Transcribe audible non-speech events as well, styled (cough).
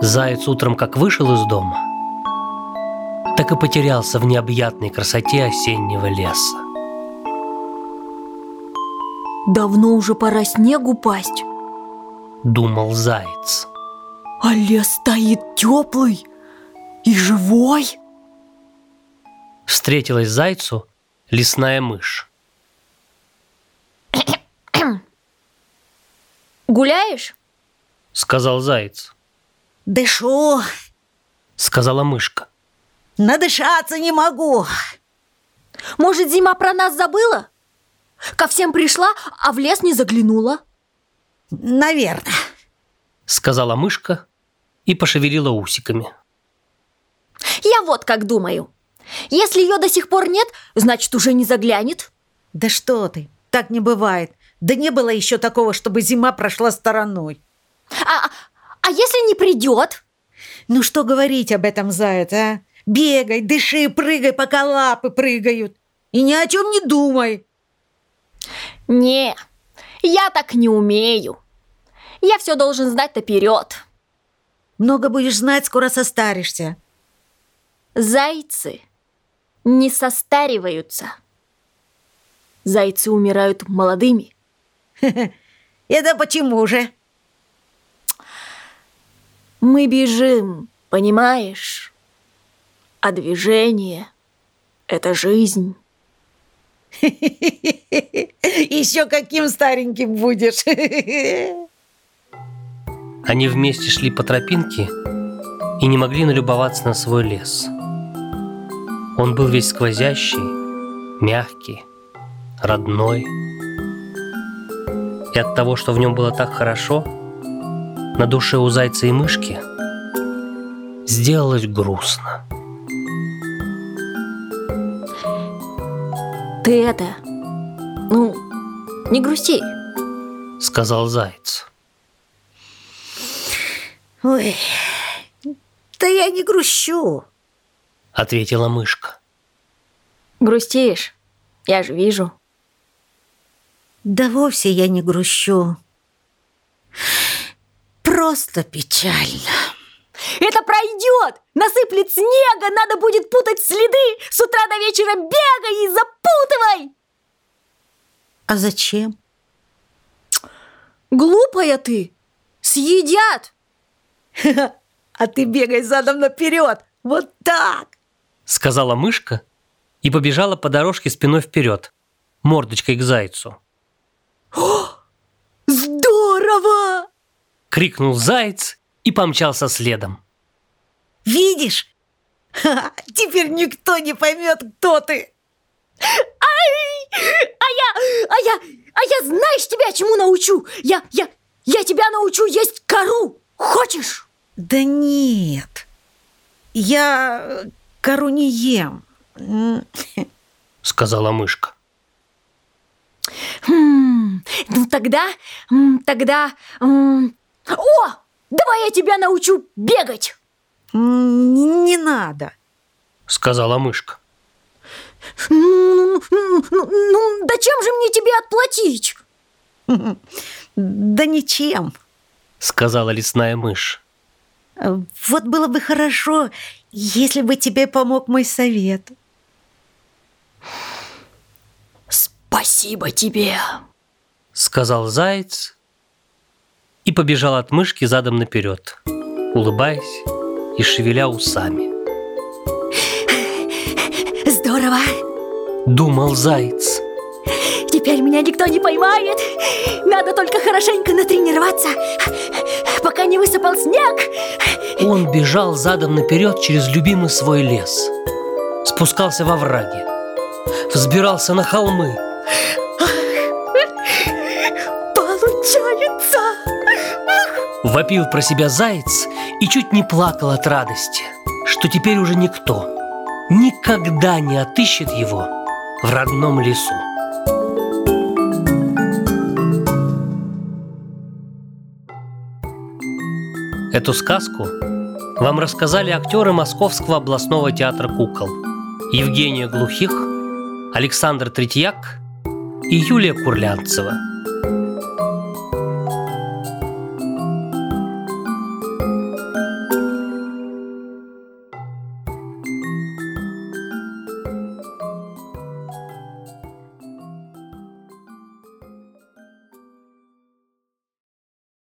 Заяц утром как вышел из дома, так и потерялся в необъятной красоте осеннего леса. Давно уже пора снегу пасть, Думал заяц. а лес стоит теплый и живой. Встретилась зайцу лесная мышь. Гуляешь? Сказал заяц. Дышу, Сказала мышка. надышаться не могу. Может, зима про нас забыла? Ко всем пришла, а в лес не заглянула. Наверное. Сказала мышка и пошевелила усиками. Я вот как думаю. Если ее до сих пор нет, значит, уже не заглянет. Да что ты, так не бывает. Да не было еще такого, чтобы зима прошла стороной. А, а если не придет? Ну что говорить об этом, заяц, а? Бегай, дыши, прыгай, пока лапы прыгают. И ни о чем не думай. Не, я так не умею. Я все должен знать наперед. Много будешь знать, скоро состаришься. Зайцы не состариваются. Зайцы умирают молодыми. (laughs) Это почему же? Мы бежим, понимаешь? А движение — это жизнь. (laughs) Еще каким стареньким будешь. (laughs) Они вместе шли по тропинке и не могли налюбоваться на свой лес. Он был весь сквозящий, мягкий, родной. И от того, что в нем было так хорошо, на душе у зайца и мышки сделалось грустно. Ты это... Ну, не грусти. Сказал заяц. Ой, да я не грущу. Ответила мышка. Грустишь? Я же вижу. Да вовсе я не грущу. Просто печально. Это пройдет! Насыплет снега, надо будет путать следы! С утра до вечера бегай и запутывай! А зачем? Глупая ты! Съедят! (laughs) А ты бегай задом наперед. Вот так. Сказала мышка и побежала по дорожке спиной вперед, мордочкой к зайцу. Здорово! Крикнул заяц и помчался следом. Видишь? Ха, Теперь никто не поймет, кто ты. Ай! А я, а я, а я знаешь тебя чему научу? Я, я, я тебя научу есть кору. Хочешь? Да нет. Я кору не ем. Сказала мышка. Хм, ну тогда, тогда... О! Давай я тебя научу бегать! Не надо. Сказала мышка. Ну, ну, ну, ну, да чем же мне тебе отплатить? Да ничем. Сказала лесная мышь. Вот было бы хорошо, если бы тебе помог мой совет. Спасибо тебе. Сказал заяц и побежал от мышки задом наперед, улыбаясь и шевеля усами. Здорово. Думал заяц. Теперь меня никто не поймает. Надо только хорошенько натренироваться, пока не высыпал снег. Он бежал задом наперед через любимый свой лес. Спускался во враги. Взбирался на холмы. Вопил про себя заяц и чуть не плакал от радости, что теперь уже никто никогда не отыщет его в родном лесу. Эту сказку вам рассказали актеры Московского областного театра кукол Евгения Глухих, Александр Третьяк и Юлия Курлянцева.